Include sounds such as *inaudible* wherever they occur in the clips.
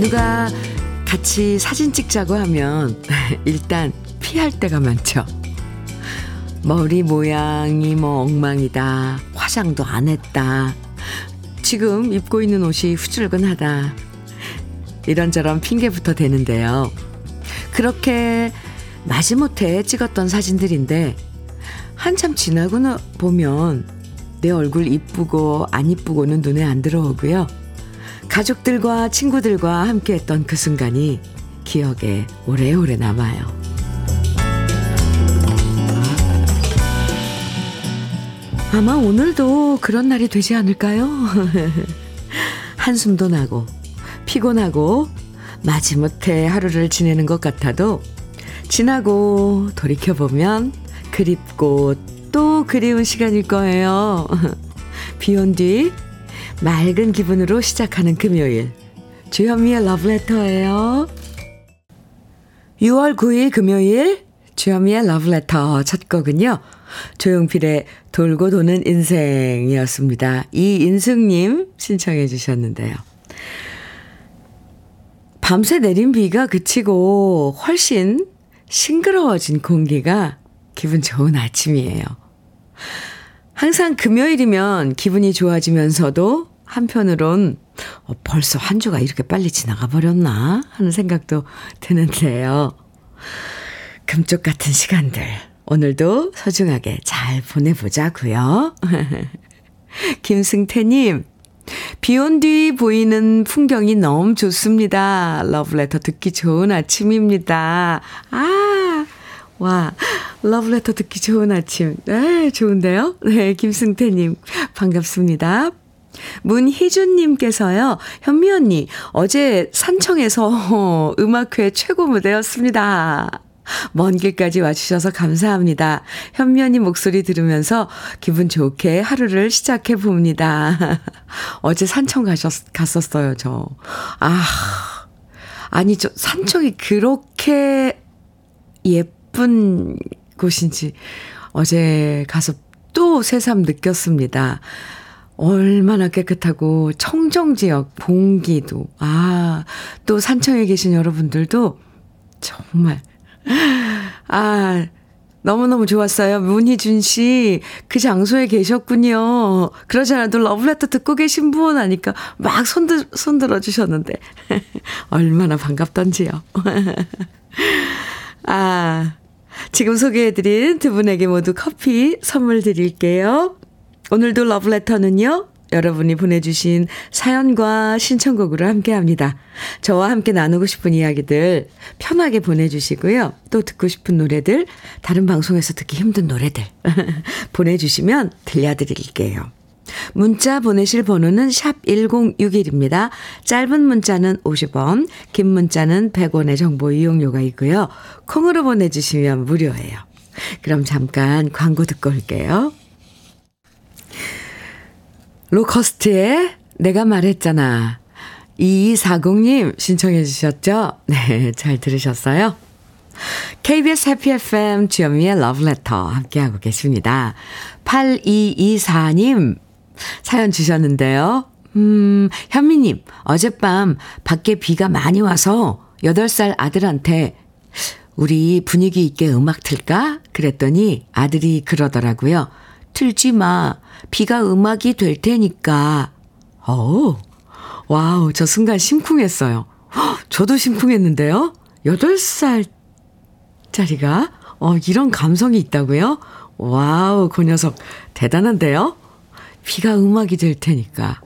누가 같이 사진 찍자고 하면 *laughs* 일단 피할 때가 많죠. 머리 모양이 뭐 엉망이다. 화장도 안 했다. 지금 입고 있는 옷이 후줄근하다. 이런저런 핑계부터 대는데요. 그렇게 마지못해 찍었던 사진들인데 한참 지나고 보면 내 얼굴 이쁘고 안 이쁘고는 눈에 안 들어오고요. 가족들과 친구들과 함께 했던 그 순간이 기억에 오래오래 남아요. 아마 오늘도 그런 날이 되지 않을까요? *laughs* 한숨도 나고, 피곤하고, 마지못해 하루를 지내는 것 같아도, 지나고 돌이켜보면 그립고 또 그리운 시간일 거예요. *laughs* 비 온 뒤 맑은 기분으로 시작하는 금요일. 주현미의 러브레터예요. 6월 9일 금요일 주현미의 러브레터 첫 곡은요. 조용필의 돌고 도는 인생이었습니다. 이인숙님 신청해 주셨는데요. 밤새 내린 비가 그치고 훨씬 싱그러워진 공기가 기분 좋은 아침이에요. 항상 금요일이면 기분이 좋아지면서도 한편으론 어, 벌써 한 주가 이렇게 빨리 지나가 버렸나 하는 생각도 드는데요. 금쪽 같은 시간들 오늘도 소중하게 잘 보내보자고요. *laughs* 김승태님, 비 온 뒤 보이는 풍경이 너무 좋습니다. 러브레터 듣기 좋은 아침입니다. 아, 와, 러브레터 듣기 좋은 아침. 네, 좋은데요? 네, 김승태님, 반갑습니다. 문희준님께서요, 현미 언니, 어제 산청에서 *laughs* 음악회 최고 무대였습니다. 먼 길까지 와주셔서 감사합니다. 현면이 목소리 들으면서 기분 좋게 하루를 시작해 봅니다. *laughs* 어제 산청 가셨, 갔었어요, 저. 아, 아니, 저, 산청이 그렇게 예쁜 곳인지 어제 가서 또 새삼 느꼈습니다. 얼마나 깨끗하고 청정 지역 봉기도 아 또 산청에 계신 여러분들도 정말 아, 너무너무 좋았어요. 문희준 씨, 그 장소에 계셨군요. 그러지 않아도 러브레터 듣고 계신 분 하니까 막 손들, 손들어 주셨는데. *laughs* 얼마나 반갑던지요. *laughs* 아, 지금 소개해드린 두 분에게 모두 커피 선물 드릴게요. 오늘도 러브레터는요, 여러분이 보내주신 사연과 신청곡으로 함께 합니다. 저와 함께 나누고 싶은 이야기들 편하게 보내주시고요. 또 듣고 싶은 노래들, 다른 방송에서 듣기 힘든 노래들 *laughs* 보내주시면 들려드릴게요. 문자 보내실 번호는 샵 1061입니다. 짧은 문자는 50원, 긴 문자는 100원의 정보 이용료가 있고요. 콩으로 보내주시면 무료예요. 그럼 잠깐 광고 듣고 올게요. 로커스트의 내가 말했잖아. 2240님 신청해 주셨죠? 네, 잘 들으셨어요? KBS 해피 FM 주현미의 러브레터 함께하고 계십니다. 8224님 사연 주셨는데요. 음, 현미님, 어젯밤 밖에 비가 많이 와서 8살 아들한테 우리 분위기 있게 음악 틀까? 그랬더니 아들이 그러더라고요. 틀지 마. 비가 음악이 될 테니까. 어우, 와우, 저 순간 심쿵했어요. 저도 심쿵했는데요? 8살짜리가? 어, 이런 감성이 있다고요? 와우, 그 녀석 대단한데요? 비가 음악이 될 테니까.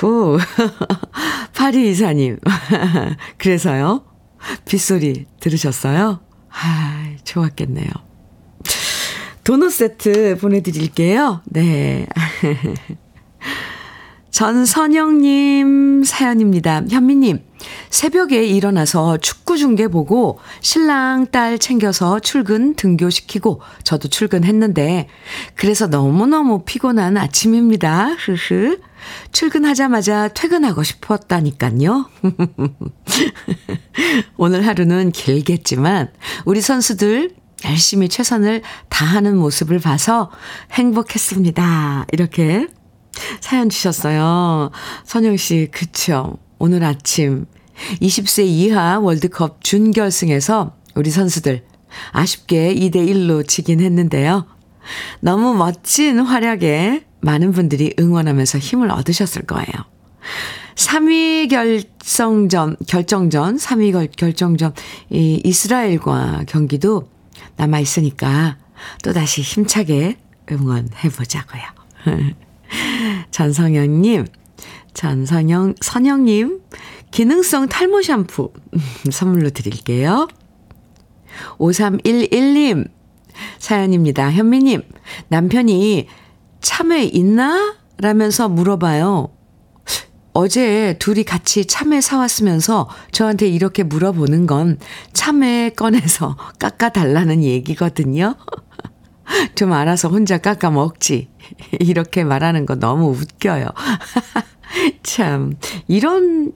후. *laughs* 파리 이사님. *laughs* 그래서요? 빗소리 들으셨어요? 아, 좋았겠네요. 도넛 세트 보내드릴게요. 네. *laughs* 전선영님 사연입니다. 현미님, 새벽에 일어나서 축구 중계 보고 신랑 딸 챙겨서 출근 등교시키고 저도 출근했는데 그래서 너무너무 피곤한 아침입니다. 흐흐. 출근하자마자 퇴근하고 싶었다니까요. *laughs* 오늘 하루는 길겠지만 우리 선수들 열심히 최선을 다하는 모습을 봐서 행복했습니다. 이렇게 사연 주셨어요. 선영 씨, 그쵸. 오늘 아침 20세 이하 월드컵 준결승에서 우리 선수들 아쉽게 2대1로 지긴 했는데요. 너무 멋진 활약에 많은 분들이 응원하면서 힘을 얻으셨을 거예요. 3위 결성전, 결정전, 3위 결정전, 이 이스라엘과 경기도 남아있으니까 또다시 힘차게 응원해보자고요. *laughs* 전성현님, 전성영, 선영님, 기능성 탈모 샴푸 *laughs* 선물로 드릴게요. 5311님, 사연입니다. 현미님, 남편이 참외 있나? 라면서 물어봐요. 어제 둘이 같이 참외 사왔으면서 저한테 이렇게 물어보는 건 참외 꺼내서 *laughs* 깎아달라는 얘기거든요. *laughs* 좀 알아서 혼자 깎아 먹지. *laughs* 이렇게 말하는 거 너무 웃겨요. 참, 이런,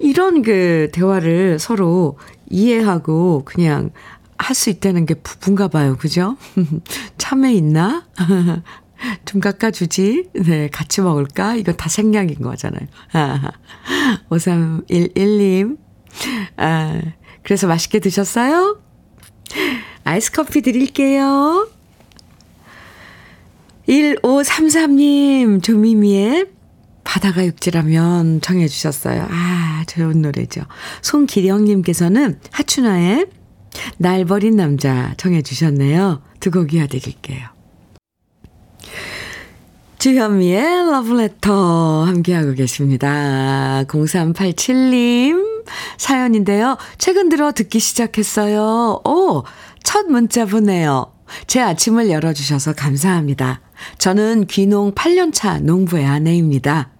이런 그 대화를 서로 이해하고 그냥 할 수 있다는 게 부부인가 봐요. 그죠? 참외 있나? 좀 깎아주지? 네, 같이 먹을까? 이거 다 생략인 거잖아요. 아, 5311님. 아, 그래서 맛있게 드셨어요? 아이스 커피 드릴게요. 1533님, 조미미의 바다가 육지라면 정해주셨어요. 아, 좋은 노래죠. 송기령님께서는 하춘아의 날 버린 남자 정해주셨네요. 두 곡 이어드릴게요. 주현미의 러브레터 함께하고 계십니다. 0387님 사연인데요. 최근 들어 듣기 시작했어요. 오, 첫 문자 보내요. 제 아침을 열어주셔서 감사합니다. 저는 귀농 8년차 농부의 아내입니다.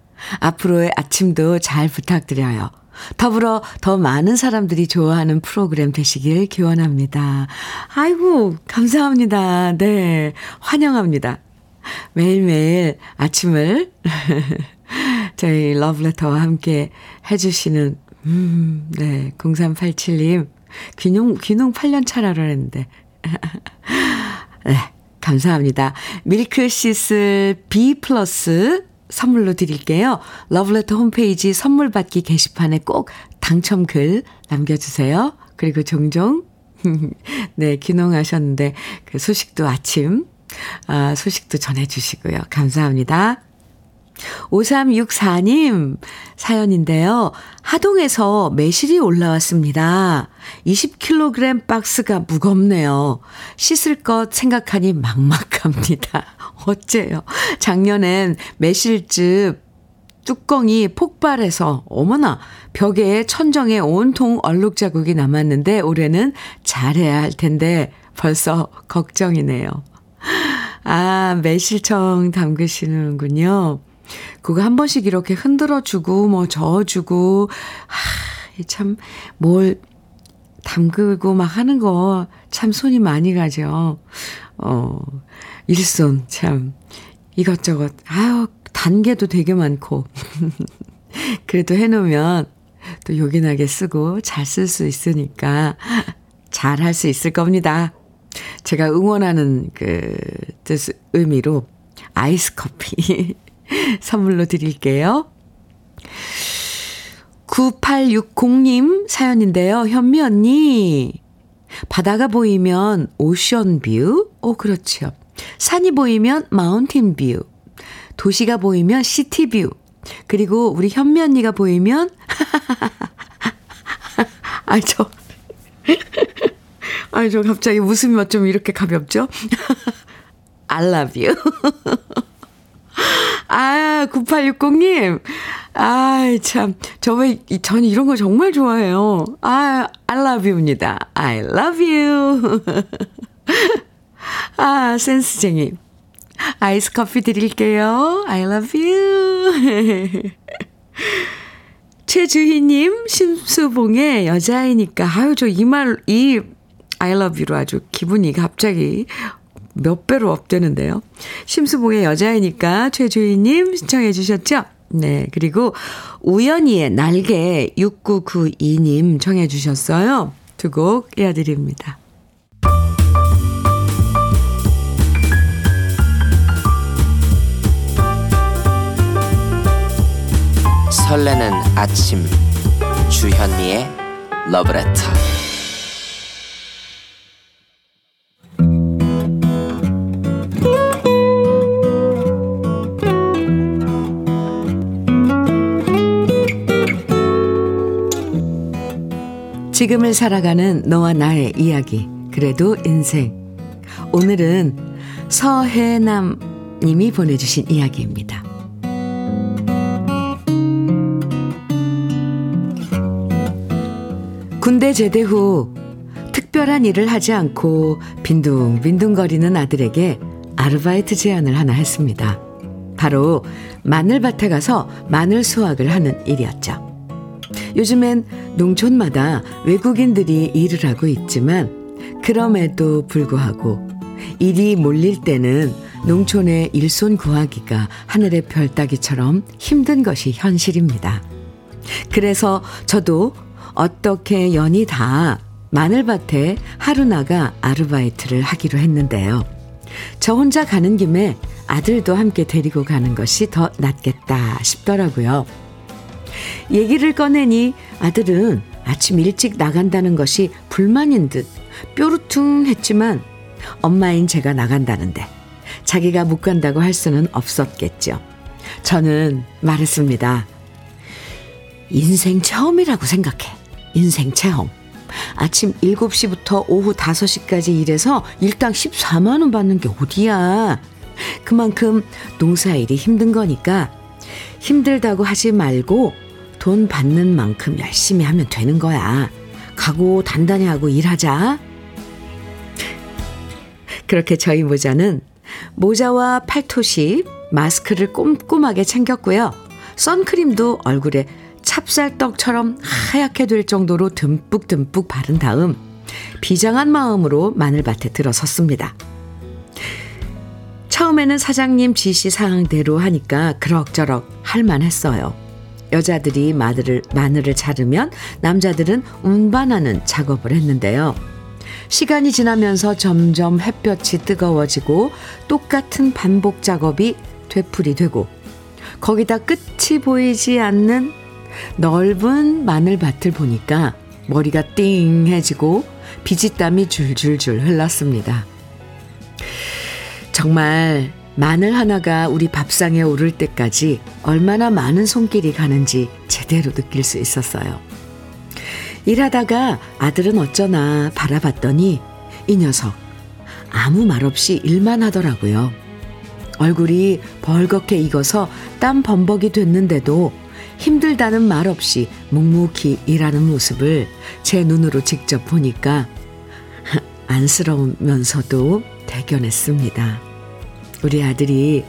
앞으로의 아침도 잘 부탁드려요. 더불어 더 많은 사람들이 좋아하는 프로그램 되시길 기원합니다. 아이고, 감사합니다. 네, 환영합니다. *laughs* 매일매일 아침을 *laughs* 저희 러브레터와 함께 해주시는, 음, 네, 0387님. 귀농, 귀농 8년 차라고 했는데. *laughs* 네, 감사합니다. 밀크시슬 B 플러스 선물로 드릴게요. 러브레터 홈페이지 선물 받기 게시판에 꼭 당첨글 남겨주세요. 그리고 종종, 네, 귀농하셨는데 그 소식도 아침, 아, 소식도 전해주시고요. 감사합니다. 5364님 사연인데요. 하동에서 매실이 올라왔습니다. 20kg 박스가 무겁네요. 씻을 것 생각하니 막막합니다. *laughs* 어째요? 작년엔 매실즙 뚜껑이 폭발해서 어머나 벽에 천정에 온통 얼룩 자국이 남았는데 올해는 잘해야 할 텐데 벌써 걱정이네요. 아, 매실청 담그시는군요. 그거 한 번씩 이렇게 흔들어주고, 뭐, 저어주고, 하, 참, 뭘 담그고 막 하는 거 참 손이 많이 가죠. 어, 일손, 참, 이것저것, 아유, 단계도 되게 많고. *laughs* 그래도 해놓으면 또 요긴하게 쓰고 잘 쓸 수 있으니까 잘 할 수 있을 겁니다. 제가 응원하는 그 뜻, 의미로 아이스 커피 *laughs* 선물로 드릴게요. 9860님 사연인데요. 현미 언니. 바다가 보이면 ocean view? 오, 그렇죠. 산이 보이면 mountain view. 도시가 보이면 city view. 그리고 우리 현미 언니가 보이면, *laughs* 아, 저, 아, 저 갑자기 웃음이 좀 이렇게 가볍죠? *laughs* I love you. *laughs* 아, 9860님. 아, 참. 저 왜, 저는 이런 거 정말 좋아해요. 아, I love you입니다. I love you. *laughs* 아, 센스쟁이. 아이스 커피 드릴게요. I love you. 최주희님, 심수봉의 여자이니까. 아유, 저 이 말, 이 I love you로 아주 기분이 갑자기 몇 배로 업되는데요. 심수봉의 여자이니까 최주희님 신청해 주셨죠? 네. 그리고 우연히의 날개 6992님 청해 주셨어요. 두 곡 이어드립니다. 설레는 아침 주현미의 러브레터 지금을 살아가는 너와 나의 이야기 그래도 인생 오늘은 서해남 님이 보내주신 이야기입니다. 군대 제대 후 특별한 일을 하지 않고 빈둥빈둥거리는 아들에게 아르바이트 제안을 하나 했습니다. 바로 마늘밭에 가서 마늘 수확을 하는 일이었죠. 요즘엔 농촌마다 외국인들이 일을 하고 있지만 그럼에도 불구하고 일이 몰릴 때는 농촌의 일손 구하기가 하늘의 별 따기처럼 힘든 것이 현실입니다. 그래서 저도 어떻게 연이 다 마늘밭에 하루 나가 아르바이트를 하기로 했는데요. 저 혼자 가는 김에 아들도 함께 데리고 가는 것이 더 낫겠다 싶더라고요. 얘기를 꺼내니 아들은 아침 일찍 나간다는 것이 불만인 듯 뾰루퉁했지만 엄마인 제가 나간다는데 자기가 못 간다고 할 수는 없었겠죠. 저는 말했습니다. 인생 처음이라고 생각해. 인생 체험. 아침 7시부터 오후 5시까지 일해서 일당 14만원 받는 게 어디야. 그만큼 농사일이 힘든 거니까 힘들다고 하지 말고 돈 받는 만큼 열심히 하면 되는 거야. 각오 단단히 하고 일하자. 그렇게 저희 모자는 모자와 팔토시, 마스크를 꼼꼼하게 챙겼고요. 선크림도 얼굴에 찹쌀떡처럼 하얗게 될 정도로 듬뿍듬뿍 바른 다음 비장한 마음으로 마늘밭에 들어섰습니다. 처음에는 사장님 지시 사항대로 하니까 그럭저럭 할만했어요. 여자들이 마늘을, 마늘을 자르면 남자들은 운반하는 작업을 했는데요. 시간이 지나면서 점점 햇볕이 뜨거워지고 똑같은 반복 작업이 되풀이 되고 거기다 끝이 보이지 않는 넓은 마늘밭을 보니까 머리가 띵해지고 비지땀이 줄줄줄 흘렀습니다. 정말 마늘 하나가 우리 밥상에 오를 때까지 얼마나 많은 손길이 가는지 제대로 느낄 수 있었어요. 일하다가 아들은 어쩌나 바라봤더니 이 녀석 아무 말 없이 일만 하더라고요. 얼굴이 벌겋게 익어서 땀 범벅이 됐는데도 힘들다는 말 없이 묵묵히 일하는 모습을 제 눈으로 직접 보니까 안쓰러우면서도 대견했습니다. 우리 아들이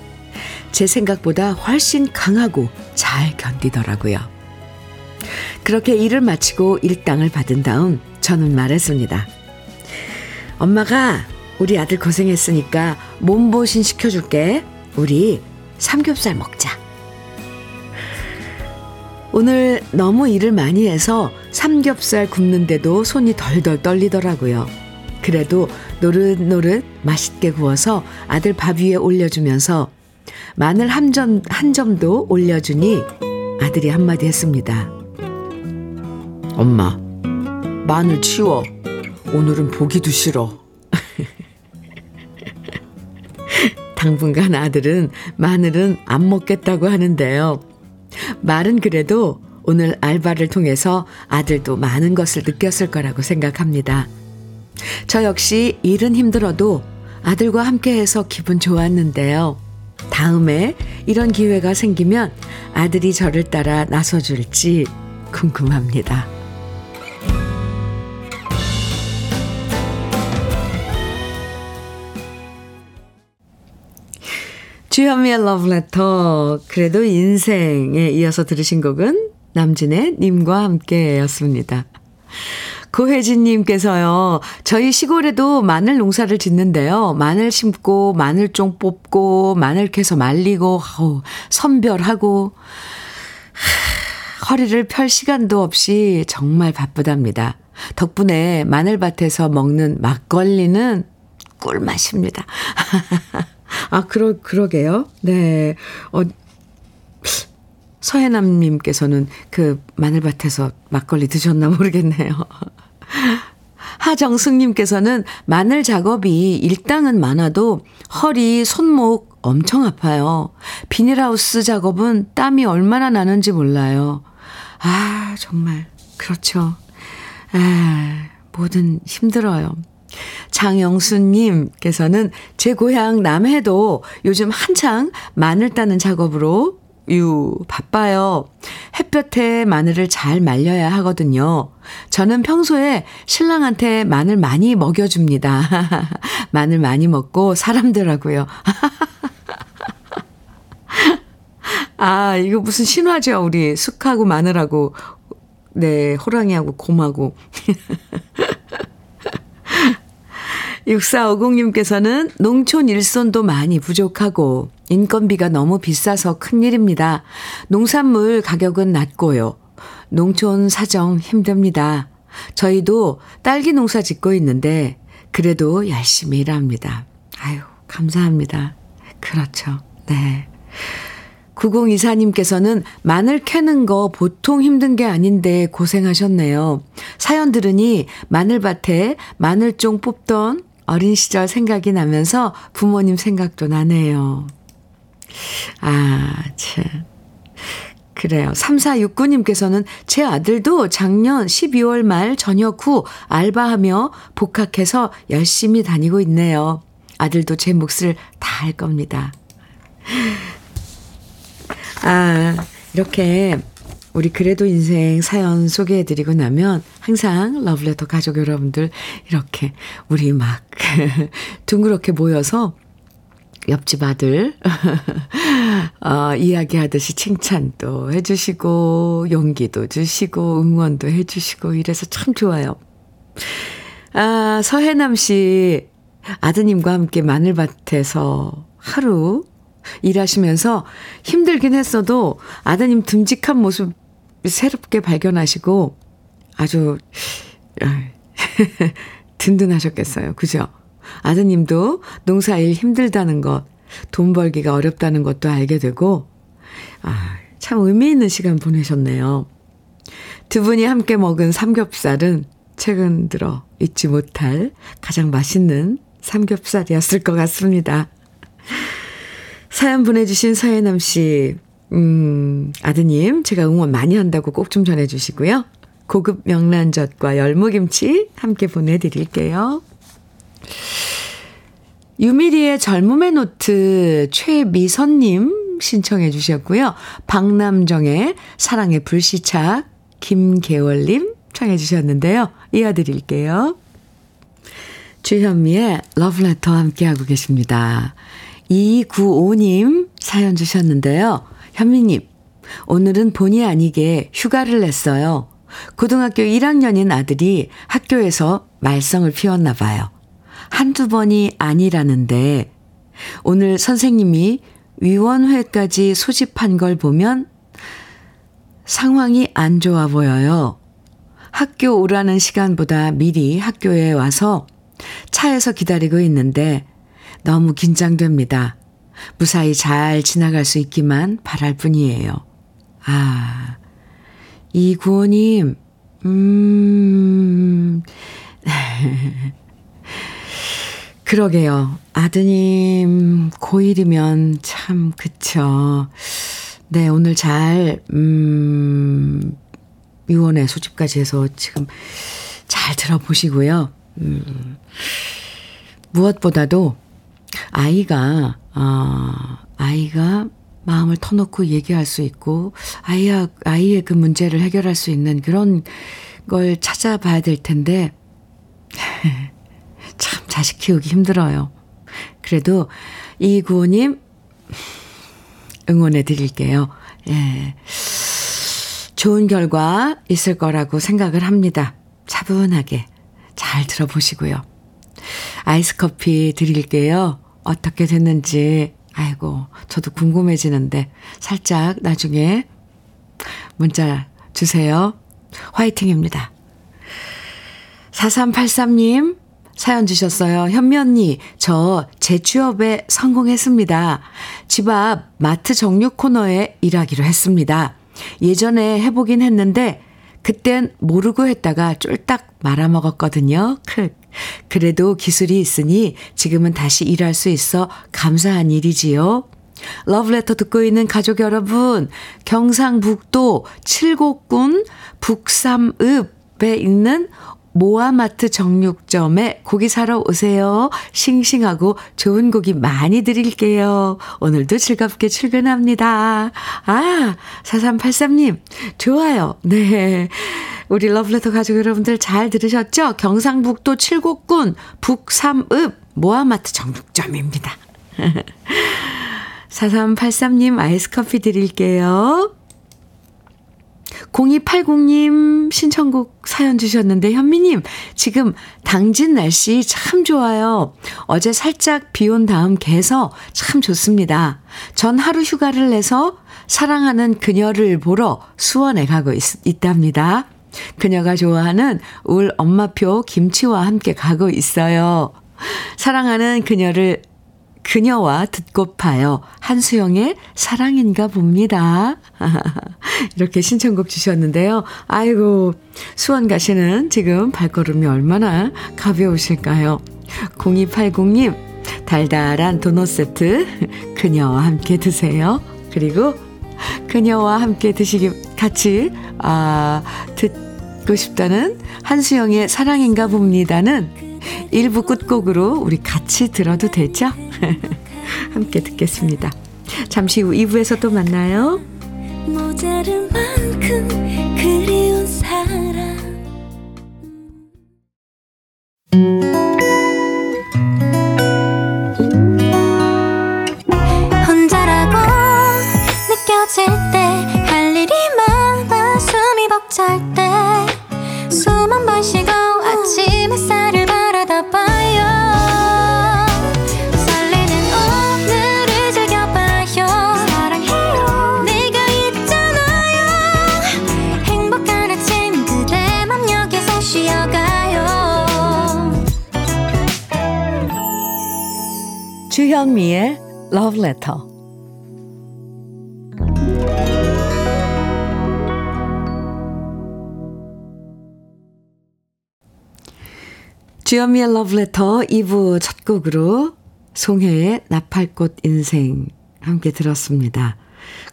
제 생각보다 훨씬 강하고 잘 견디더라고요. 그렇게 일을 마치고 일당을 받은 다음 저는 말했습니다. 엄마가 우리 아들 고생했으니까 몸보신 시켜줄게. 우리 삼겹살 먹자. 오늘 너무 일을 많이 해서 삼겹살 굽는데도 손이 덜덜 떨리더라고요. 그래도 노릇노릇 맛있게 구워서 아들 밥 위에 올려주면서 마늘 한 점, 한 점도 올려주니 아들이 한마디 했습니다. 엄마, 마늘 치워. 오늘은 보기도 싫어. *laughs* 당분간 아들은 마늘은 안 먹겠다고 하는데요. 말은 그래도 오늘 알바를 통해서 아들도 많은 것을 느꼈을 거라고 생각합니다. 저 역시 일은 힘들어도 아들과 함께해서 기분 좋았는데요. 다음에 이런 기회가 생기면 아들이 저를 따라 나서줄지 궁금합니다. 주현미의 러브레터. 그래도 인생에 이어서 들으신 곡은 남진의 님과 함께였습니다. 고혜진님께서요, 저희 시골에도 마늘 농사를 짓는데요. 마늘 심고, 마늘종 뽑고, 마늘 캐서 말리고, 아우, 선별하고, 허리를 펼 시간도 없이 정말 바쁘답니다. 덕분에 마늘밭에서 먹는 막걸리는 꿀맛입니다. *laughs* 아, 그러, 그러게요. 네. 어, 서해남님께서는 그 마늘밭에서 막걸리 드셨나 모르겠네요. *laughs* 하정숙님께서는 마늘 작업이 일당은 많아도 허리, 손목 엄청 아파요. 비닐하우스 작업은 땀이 얼마나 나는지 몰라요. 아, 정말. 그렇죠. 아, 뭐든 힘들어요. 장영수님께서는 제 고향 남해도 요즘 한창 마늘 따는 작업으로 유, 바빠요. 햇볕에 마늘을 잘 말려야 하거든요. 저는 평소에 신랑한테 마늘 많이 먹여줍니다. *laughs* 마늘 많이 먹고 사람들하고요. *laughs* 아, 이거 무슨 신화죠? 우리 쑥하고 마늘하고, 네, 호랑이하고 곰하고. *laughs* 6450님께서는 농촌 일손도 많이 부족하고 인건비가 너무 비싸서 큰일입니다. 농산물 가격은 낮고요. 농촌 사정 힘듭니다. 저희도 딸기 농사 짓고 있는데 그래도 열심히 일합니다. 아유, 감사합니다. 그렇죠. 네. 9024님께서는 마늘 캐는 거 보통 힘든 게 아닌데 고생하셨네요. 사연 들으니 마늘밭에 마늘종 뽑던 어린 시절 생각이 나면서 부모님 생각도 나네요. 아, 참. 그래요. 3469님께서는 제 아들도 작년 12월 말 전역 후 알바하며 복학해서 열심히 다니고 있네요. 아들도 제 몫을 다 할 겁니다. 아, 이렇게 우리 그래도 인생 사연 소개해드리고 나면 항상 러브레터 가족 여러분들 이렇게 우리 막 *laughs* 둥그렇게 모여서 옆집 아들 *laughs* 어, 이야기하듯이 칭찬도 해주시고 용기도 주시고 응원도 해주시고 이래서 참 좋아요. 아 서해남 씨 아드님과 함께 마늘밭에서 하루 일하시면서 힘들긴 했어도 아드님 듬직한 모습 새롭게 발견하시고 아주 *laughs* 든든하셨겠어요. 그죠? 아드님도 농사일 힘들다는 것, 돈 벌기가 어렵다는 것도 알게 되고, 아, 참 의미 있는 시간 보내셨네요. 두 분이 함께 먹은 삼겹살은 최근 들어 잊지 못할 가장 맛있는 삼겹살이었을 것 같습니다. 사연 보내주신 서예남 씨, 음, 아드님, 제가 응원 많이 한다고 꼭 좀 전해주시고요. 고급 명란젓과 열무김치 함께 보내드릴게요. 유미리의 젊음의 노트 최미선님 신청해 주셨고요. 박남정의 사랑의 불시착 김계월님 청해 주셨는데요. 이어드릴게요. 주현미의 러브레터 함께하고 계십니다. 2295님 사연 주셨는데요. 현미님, 오늘은 본의 아니게 휴가를 냈어요. 고등학교 1학년인 아들이 학교에서 말썽을 피웠나 봐요. 한두 번이 아니라는데 오늘 선생님이 위원회까지 소집한 걸 보면 상황이 안 좋아 보여요. 학교 오라는 시간보다 미리 학교에 와서 차에서 기다리고 있는데 너무 긴장됩니다. 무사히 잘 지나갈 수 있기만 바랄 뿐이에요. 아, 이 구호님, 음, *laughs* 그러게요. 아드님 고1이면 참, 그쵸. 네, 오늘 잘, 음, 유원회 소집까지 해서 지금 잘 들어보시고요. 음, 무엇보다도 아이가, 어, 아이가 마음을 터놓고 얘기할 수 있고, 아이야, 아이의 그 문제를 해결할 수 있는 그런 걸 찾아봐야 될 텐데, *laughs* 참 자식 키우기 힘들어요. 그래도 이 구호님 응원해 드릴게요. 예. 좋은 결과 있을 거라고 생각을 합니다. 차분하게 잘 들어보시고요. 아이스 커피 드릴게요. 어떻게 됐는지, 아이고, 저도 궁금해지는데, 살짝 나중에 문자 주세요. 화이팅입니다. 4383님, 사연 주셨어요. 현미 언니, 저 재취업에 성공했습니다. 집 앞 마트 정육 코너에 일하기로 했습니다. 예전에 해보긴 했는데, 그땐 모르고 했다가 쫄딱 말아먹었거든요. 크. 그래도 기술이 있으니 지금은 다시 일할 수 있어 감사한 일이지요. 러브레터 듣고 있는 가족 여러분, 경상북도 칠곡군 북삼읍에 있는 모아마트 정육점에 고기 사러 오세요. 싱싱하고 좋은 고기 많이 드릴게요. 오늘도 즐겁게 출근합니다. 아, 4383님, 좋아요. 네. 우리 러브레터 가족 여러분들 잘 들으셨죠? 경상북도 칠곡군 북삼읍 모아마트 정육점입니다. *laughs* 4383님 아이스 커피 드릴게요. 0280님 신청곡 사연 주셨는데 현미님 지금 당진 날씨 참 좋아요. 어제 살짝 비 온 다음 개서 참 좋습니다. 전 하루 휴가를 내서 사랑하는 그녀를 보러 수원에 가고 있, 있답니다. 그녀가 좋아하는 울 엄마표 김치와 함께 가고 있어요. 사랑하는 그녀를 그녀와 듣고파요. 한수영의 사랑인가 봅니다. *laughs* 이렇게 신청곡 주셨는데요. 아이고, 수원 가시는 지금 발걸음이 얼마나 가벼우실까요? 0280님, 달달한 도넛 세트 *laughs* 그녀와 함께 드세요. 그리고 그녀와 함께 드시기 같이 아 듣고 싶다는 한수영의 사랑인가 봅니다는 1부 끝곡으로 우리 같이 들어도 되죠? *laughs* 함께 듣겠습니다. 잠시 후 2부에서 또 만나요. 모자른 만큼 그리운 사람 Love Letter 주현미의 러브레터 2부 첫 곡으로 송혜의 나팔꽃 인생 함께 들었습니다.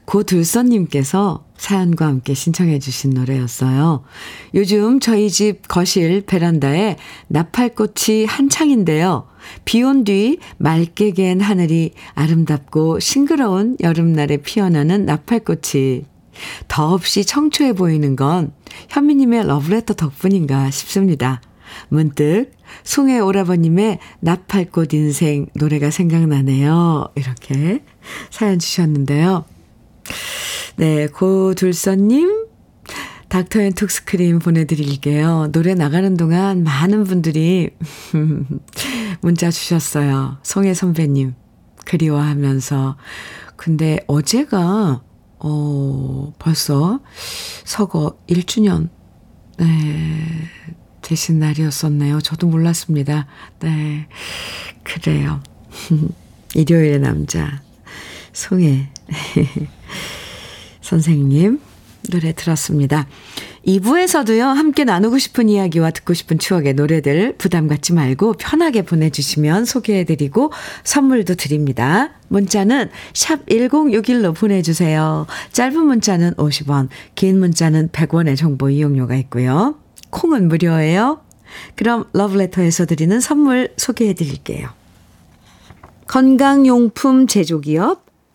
고둘선님께서 사연과 함께 신청해 주신 노래였어요. 요즘 저희 집 거실 베란다에 나팔꽃이 한창인데요. 비 온 뒤 맑게 갠 하늘이 아름답고 싱그러운 여름날에 피어나는 나팔꽃이 더없이 청초해 보이는 건 현미님의 러브레터 덕분인가 싶습니다. 문득 송혜 오라버님의 나팔꽃 인생 노래가 생각나네요. 이렇게 사연 주셨는데요. 네, 고둘선님, 닥터앤톡스크림 보내드릴게요. 노래 나가는 동안 많은 분들이 *laughs* 문자 주셨어요. 송혜 선배님, 그리워하면서. 근데 어제가, 어, 벌써 서거 1주년, 네, 되신 날이었었네요. 저도 몰랐습니다. 네, 그래요. *laughs* 일요일의 남자, 송혜. *laughs* 선생님 노래 들었습니다. 2부에서도요, 함께 나누고 싶은 이야기와 듣고 싶은 추억의 노래들 부담 갖지 말고 편하게 보내주시면 소개해드리고 선물도 드립니다. 문자는 샵 1061로 보내주세요. 짧은 문자는 50원, 긴 문자는 100원의 정보 이용료가 있고요. 콩은 무료예요. 그럼 러브레터에서 드리는 선물 소개해드릴게요. 건강용품 제조기업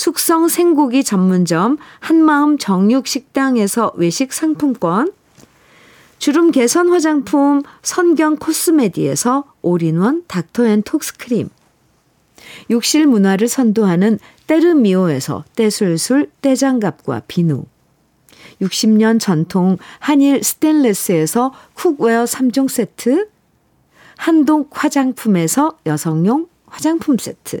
숙성 생고기 전문점 한마음 정육식당에서 외식 상품권. 주름 개선 화장품 선경 코스메디에서 올인원 닥터앤톡스크림. 욕실 문화를 선도하는 때르미오에서 떼술술 떼장갑과 비누. 60년 전통 한일 스텐레스에서 cookware 3종 세트. 한동 화장품에서 여성용 화장품 세트.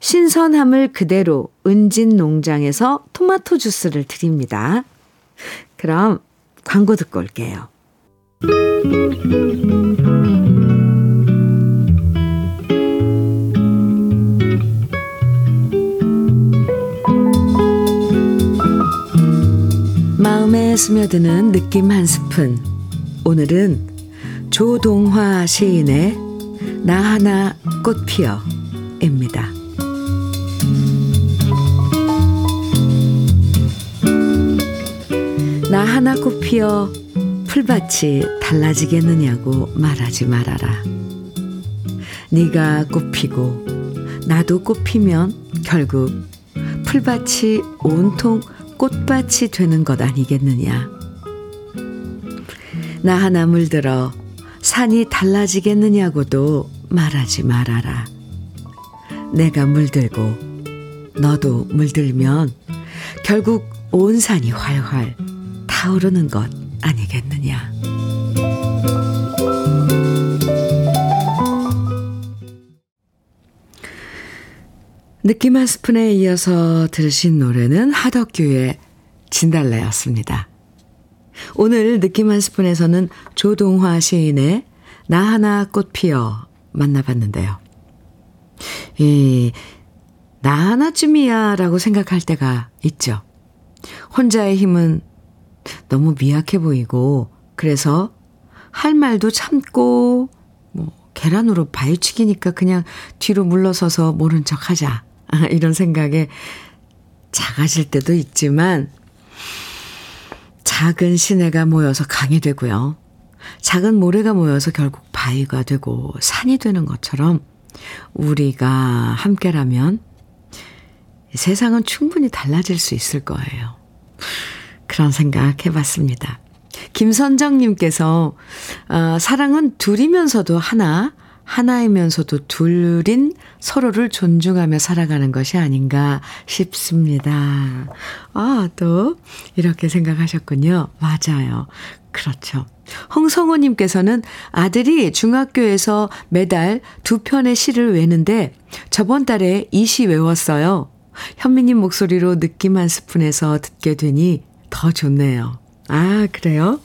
신선함을 그대로 은진 농장에서 토마토 주스를 드립니다. 그럼 광고 듣고 올게요. 마음에 스며드는 느낌 한 스푼. 오늘은 조동화 시인의 나 하나 꽃 피어입니다. 나 하나 꽃 피어 풀밭이 달라지겠느냐고 말하지 말아라. 네가 꽃피고 나도 꽃피면 결국 풀밭이 온통 꽃밭이 되는 것 아니겠느냐. 나 하나 물들어 산이 달라지겠느냐고도 말하지 말아라. 내가 물들고 너도 물들면 결국 온 산이 활활 타오르는 것 아니겠느냐. 느낌 한 스푼에 이어서 들으신 노래는 하덕규의 진달래였습니다. 오늘 느낌 한 스푼에서는 조동화 시인의 나 하나 꽃 피어 만나봤는데요. 이, 나 하나쯤이야 라고 생각할 때가 있죠. 혼자의 힘은 너무 미약해 보이고, 그래서 할 말도 참고, 뭐, 계란으로 바위치기니까 그냥 뒤로 물러서서 모른 척 하자. *laughs* 이런 생각에 작아질 때도 있지만, 작은 시내가 모여서 강이 되고요. 작은 모래가 모여서 결국 바위가 되고 산이 되는 것처럼 우리가 함께라면 세상은 충분히 달라질 수 있을 거예요. 그런 생각 해봤습니다. 김선정님께서, 어, 사랑은 둘이면서도 하나, 하나이면서도 둘인 서로를 존중하며 살아가는 것이 아닌가 싶습니다. 아, 또, 이렇게 생각하셨군요. 맞아요. 그렇죠. 홍성호님께서는 아들이 중학교에서 매달 두 편의 시를 외는데 저번 달에 이 시 외웠어요. 현미님 목소리로 느낌 한 스푼에서 듣게 되니 더 좋네요. 아, 그래요?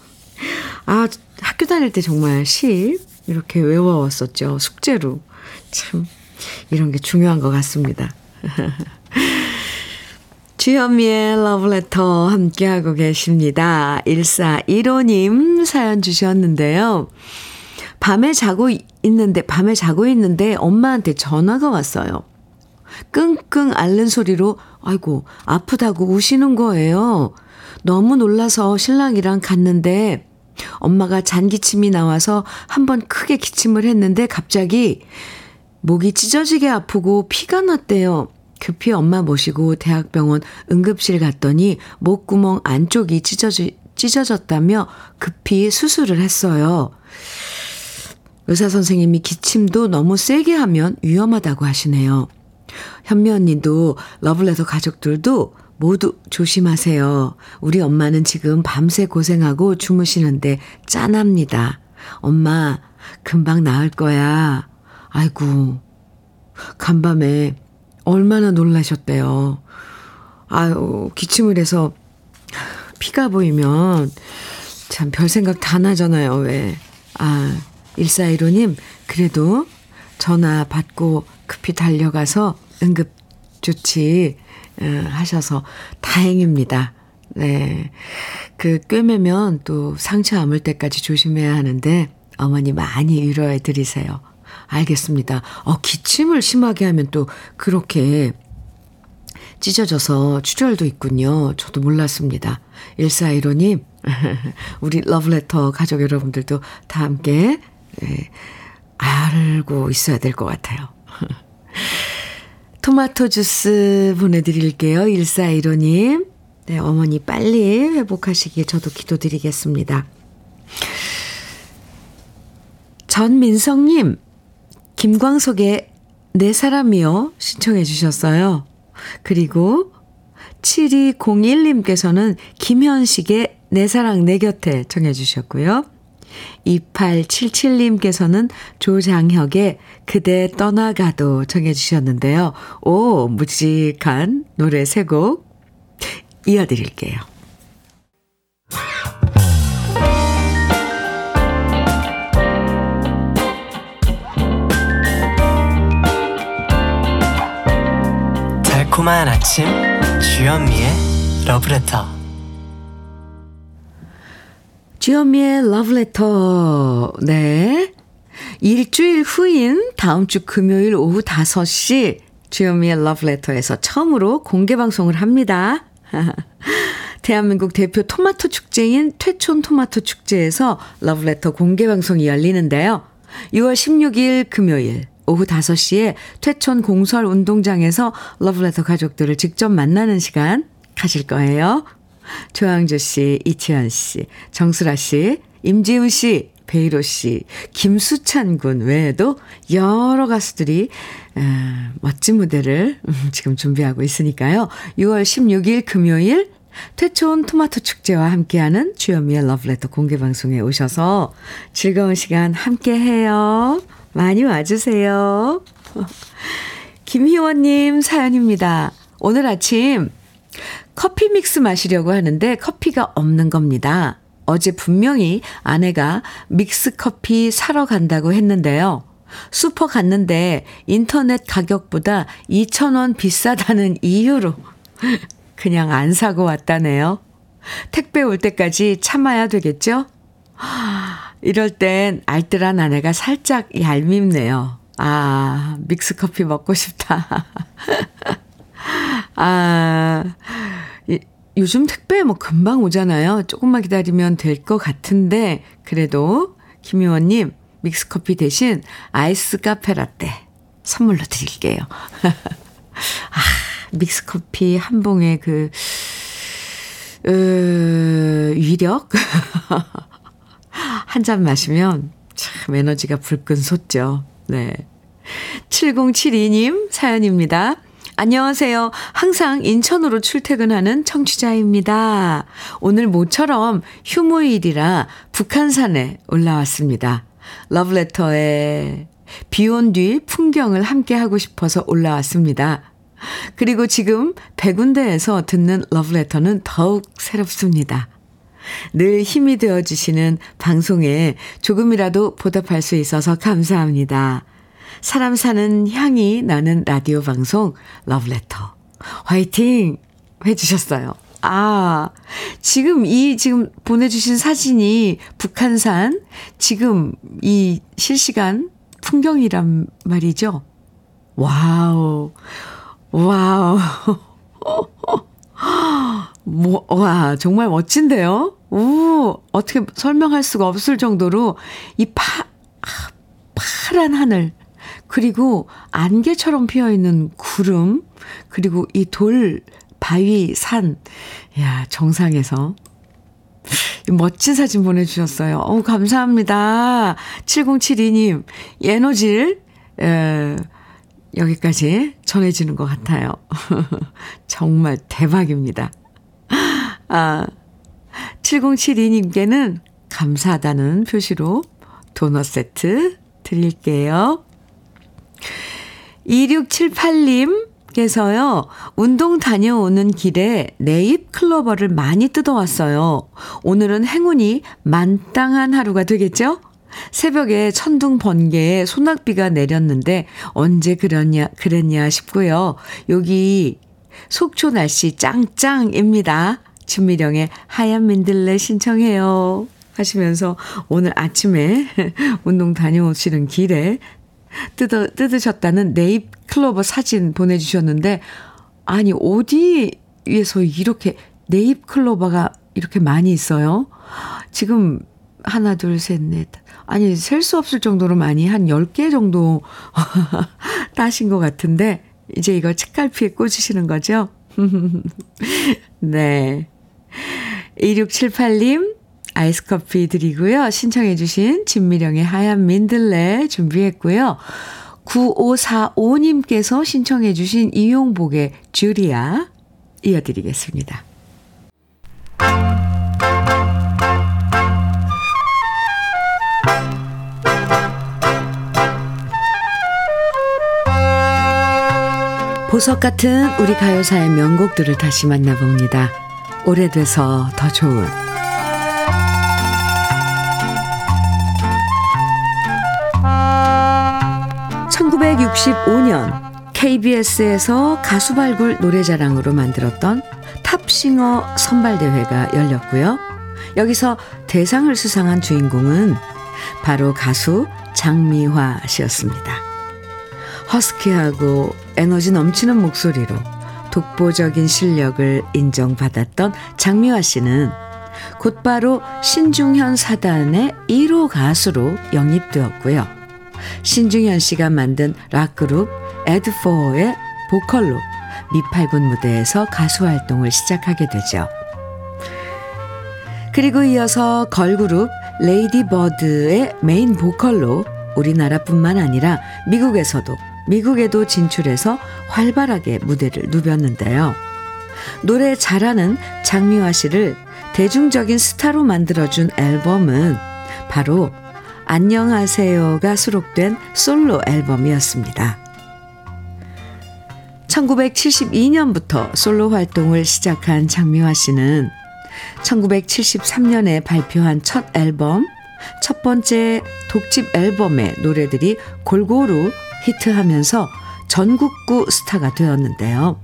아, 학교 다닐 때 정말 시 이렇게 외워왔었죠. 숙제로. 참, 이런 게 중요한 것 같습니다. *laughs* 주현미의 러브레터 함께하고 계십니다. 1415님 사연 주셨는데요. 밤에 자고 있는데, 밤에 자고 있는데 엄마한테 전화가 왔어요. 끙끙 앓는 소리로, 아이고, 아프다고 우시는 거예요. 너무 놀라서 신랑이랑 갔는데, 엄마가 잔기침이 나와서 한번 크게 기침을 했는데 갑자기 목이 찢어지게 아프고 피가 났대요. 급히 엄마 모시고 대학병원 응급실 갔더니 목구멍 안쪽이 찢어지, 찢어졌다며 급히 수술을 했어요. 의사 선생님이 기침도 너무 세게 하면 위험하다고 하시네요. 현미 언니도 러블레터 가족들도 모두 조심하세요. 우리 엄마는 지금 밤새 고생하고 주무시는데 짠합니다. 엄마, 금방 나을 거야. 아이고, 간밤에 얼마나 놀라셨대요. 아유, 기침을 해서 피가 보이면 참 별 생각 다 나잖아요, 왜. 아, 1415님, 그래도 전화 받고 급히 달려가서 응급 조치 어, 하셔서 다행입니다. 네. 그 꿰매면 또 상처 아물 때까지 조심해야 하는데 어머니 많이 위로해 드리세요. 알겠습니다. 어, 기침을 심하게 하면 또 그렇게 찢어져서 출혈도 있군요. 저도 몰랐습니다. 1415님, *laughs* 우리 러브레터 가족 여러분들도 다 함께 네, 알고 있어야 될 것 같아요. 토마토 주스 보내드릴게요. 1415님. 네, 어머니 빨리 회복하시기에 저도 기도드리겠습니다. 전민성님, 김광석의 내 사람이요 신청해 주셨어요. 그리고 7201님께서는 김현식의 내 사랑 내 곁에 청해 주셨고요. 2877님께서는 조장혁의 그대 떠나가도 청해 주셨는데요. 오, 묵직한 노래 세 곡 이어드릴게요. 달콤한 아침 주현미의 러브레터 주현미의 러브레터 네 일주일 후인 다음 주 금요일 오후 5시 주현미의 러브레터에서 처음으로 공개 방송을 합니다. *laughs* 대한민국 대표 토마토 축제인 퇴촌 토마토 축제에서 러브레터 공개 방송이 열리는데요. 6월 16일 금요일 오후 5시에 퇴촌 공설 운동장에서 러브레터 가족들을 직접 만나는 시간 가질 거예요. 조항조 씨, 이치현 씨, 정수라 씨, 임지훈 씨, 베이로 씨, 김수찬 군 외에도 여러 가수들이 멋진 무대를 *laughs* 지금 준비하고 있으니까요. 6월 16일 금요일 퇴촌 토마토 축제와 함께하는 주현미의 러브레터 공개 방송에 오셔서 즐거운 시간 함께해요. 많이 와주세요. *laughs* 김희원님 사연입니다. 오늘 아침 커피 믹스 마시려고 하는데 커피가 없는 겁니다. 어제 분명히 아내가 믹스 커피 사러 간다고 했는데요. 슈퍼 갔는데 인터넷 가격보다 2,000원 비싸다는 이유로 *laughs* 그냥 안 사고 왔다네요. 택배 올 때까지 참아야 되겠죠? *gasps* 이럴 땐 알뜰한 아내가 살짝 얄밉네요. 아, 믹스 커피 먹고 싶다. *laughs* 아, 요즘 택배 뭐 금방 오잖아요. 조금만 기다리면 될 것 같은데, 그래도 김희원님, 믹스커피 대신 아이스 카페 라떼 선물로 드릴게요. *laughs* 아, 믹스커피 한 봉의 그, 으, 위력? *laughs* 한 잔 마시면 참 에너지가 불끈 솟죠. 네. 7072님 사연입니다. 안녕하세요. 항상 인천으로 출퇴근하는 청취자입니다. 오늘 모처럼 휴무일이라 북한산에 올라왔습니다. 러브레터에 비 온 뒤 풍경을 함께 하고 싶어서 올라왔습니다. 그리고 지금 백운대에서 듣는 러브레터는 더욱 새롭습니다. 늘 힘이 되어주시는 방송에 조금이라도 보답할 수 있어서 감사합니다. 사람 사는 향이 나는 라디오 방송 러브레터. 화이팅! 해주셨어요. 아, 지금 이, 지금 보내주신 사진이 북한산, 지금 이 실시간 풍경이란 말이죠. wow, wow. *laughs* 뭐, 와, 정말 멋진데요? 오, 어떻게 설명할 수가 없을 정도로 이 파, 파란 하늘, 그리고 안개처럼 피어 있는 구름, 그리고 이 돌, 바위, 산. 야, 정상에서. 멋진 사진 보내주셨어요. 어 감사합니다. 7072님, 에너지를, 에, 여기까지 전해지는 것 같아요. *laughs* 정말 대박입니다. 아, 7072님께는 감사하다는 표시로 도넛 세트 드릴게요. 2678님께서요, 운동 다녀오는 길에 네잎 클로버를 많이 뜯어왔어요. 오늘은 행운이 만땅한 하루가 되겠죠? 새벽에 천둥 번개에 소낙비가 내렸는데 언제 그랬냐, 그랬냐 싶고요. 여기 속초 날씨 짱짱입니다. 준미령의 하얀 민들레 신청해요. 하시면서 오늘 아침에 *laughs* 운동 다녀오시는 길에 뜯어, 뜯으셨다는 네잎 클로버 사진 보내주셨는데, 아니, 어디에서 이렇게 네잎 클로버가 이렇게 많이 있어요? 지금 하나, 둘, 셋, 넷. 아니, 셀 수 없을 정도로 많이 한 10개 정도 *laughs* 따신 것 같은데, 이제 이거 책갈피에 꽂으시는 거죠? *laughs* 네. 2678님, 아이스 커피 드리고요. 신청해 주신 진미령의 하얀 민들레 준비했고요. 9545님께서 신청해 주신 이용복의 주리아 이어드리겠습니다. 보석 같은 우리 가요사의 명곡들을 다시 만나봅니다. 오래돼서 더 좋은 1965년 KBS에서 가수 발굴 노래자랑으로 만들었던 탑싱어 선발대회가 열렸고요. 여기서 대상을 수상한 주인공은 바로 가수 장미화 씨였습니다. 허스키하고 에너지 넘치는 목소리로 독보적인 실력을 인정받았던 장미화 씨는 곧바로 신중현 사단의 1호 가수로 영입되었고요. 신중현 씨가 만든 락그룹 에드포의 보컬로 미팔군 무대에서 가수 활동을 시작하게 되죠. 그리고 이어서 걸그룹 레이디 버드의 메인 보컬로 우리나라뿐만 아니라 미국에서도 미국에도 진출해서 활발하게 무대를 누볐는데요. 노래 잘하는 장미화 씨를 대중적인 스타로 만들어준 앨범은 바로 안녕하세요가 수록된 솔로 앨범이었습니다. 1972년부터 솔로 활동을 시작한 장미화 씨는 1973년에 발표한 첫 앨범, 첫 번째 독집 앨범의 노래들이 골고루 히트하면서 전국구 스타가 되었는데요.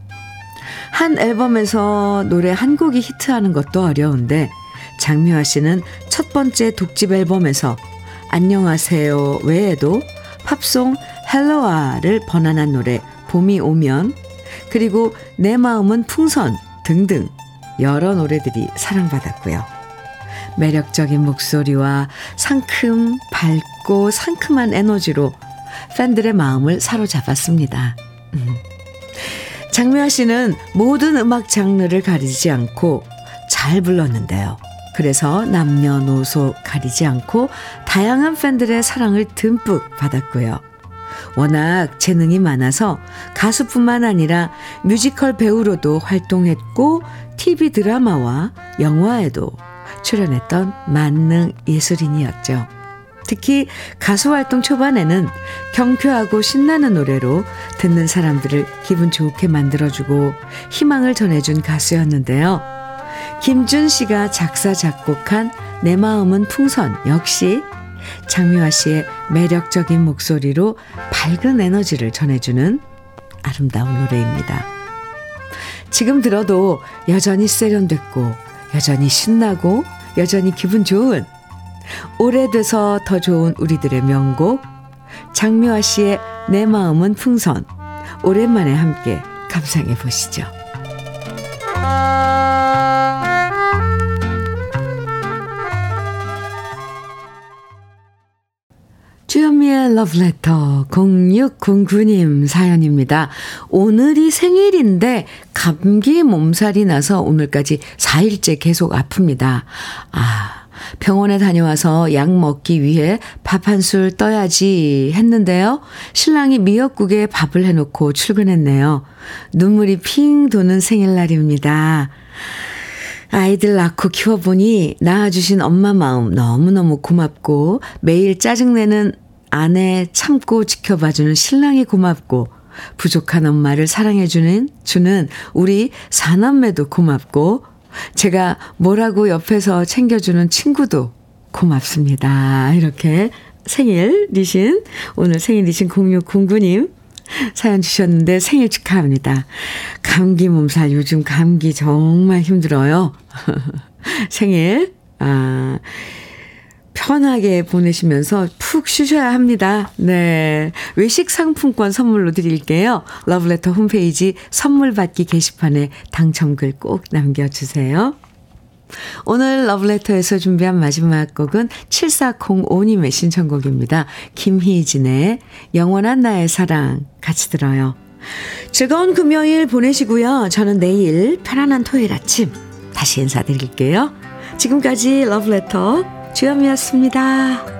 한 앨범에서 노래 한 곡이 히트하는 것도 어려운데 장미화 씨는 첫 번째 독집 앨범에서 안녕하세요 외에도 팝송 Hello-A를 번안한 노래 봄이 오면 그리고 내 마음은 풍선 등등 여러 노래들이 사랑받았고요. 매력적인 목소리와 상큼 밝고 상큼한 에너지로 팬들의 마음을 사로잡았습니다. 음. 장미화 씨는 모든 음악 장르를 가리지 않고 잘 불렀는데요. 그래서 남녀노소 가리지 않고 다양한 팬들의 사랑을 듬뿍 받았고요. 워낙 재능이 많아서 가수뿐만 아니라 뮤지컬 배우로도 활동했고 TV 드라마와 영화에도 출연했던 만능 예술인이었죠. 특히 가수 활동 초반에는 경쾌하고 신나는 노래로 듣는 사람들을 기분 좋게 만들어주고 희망을 전해준 가수였는데요. 김준 씨가 작사, 작곡한 내 마음은 풍선 역시 장미화 씨의 매력적인 목소리로 밝은 에너지를 전해주는 아름다운 노래입니다. 지금 들어도 여전히 세련됐고, 여전히 신나고, 여전히 기분 좋은, 오래돼서 더 좋은 우리들의 명곡, 장미화 씨의 내 마음은 풍선, 오랜만에 함께 감상해 보시죠. 주현미의 러브레터 0609님 사연입니다. 오늘이 생일인데 감기 몸살이 나서 오늘까지 4일째 계속 아픕니다. 아, 병원에 다녀와서 약 먹기 위해 밥 한 술 떠야지 했는데요. 신랑이 미역국에 밥을 해놓고 출근했네요. 눈물이 핑 도는 생일날입니다. 아이들 낳고 키워보니 낳아주신 엄마 마음 너무너무 고맙고 매일 짜증내는 아내 참고 지켜봐주는 신랑이 고맙고 부족한 엄마를 사랑해주는 주는 우리 사남매도 고맙고 제가 뭐라고 옆에서 챙겨주는 친구도 고맙습니다. 이렇게 생일이신 오늘 생일이신 0609님 사연 주셨는데 생일 축하합니다. 감기 몸살 요즘 감기 정말 힘들어요. *laughs* 생일 아 편하게 보내시면서 푹 쉬셔야 합니다. 네. 외식 상품권 선물로 드릴게요. 러브레터 홈페이지 선물 받기 게시판에 당첨글 꼭 남겨주세요. 오늘 러브레터에서 준비한 마지막 곡은 7405님의 신청곡입니다. 김희진의 영원한 나의 사랑 같이 들어요. 즐거운 금요일 보내시고요. 저는 내일 편안한 토요일 아침 다시 인사드릴게요. 지금까지 러브레터 주현미였습니다.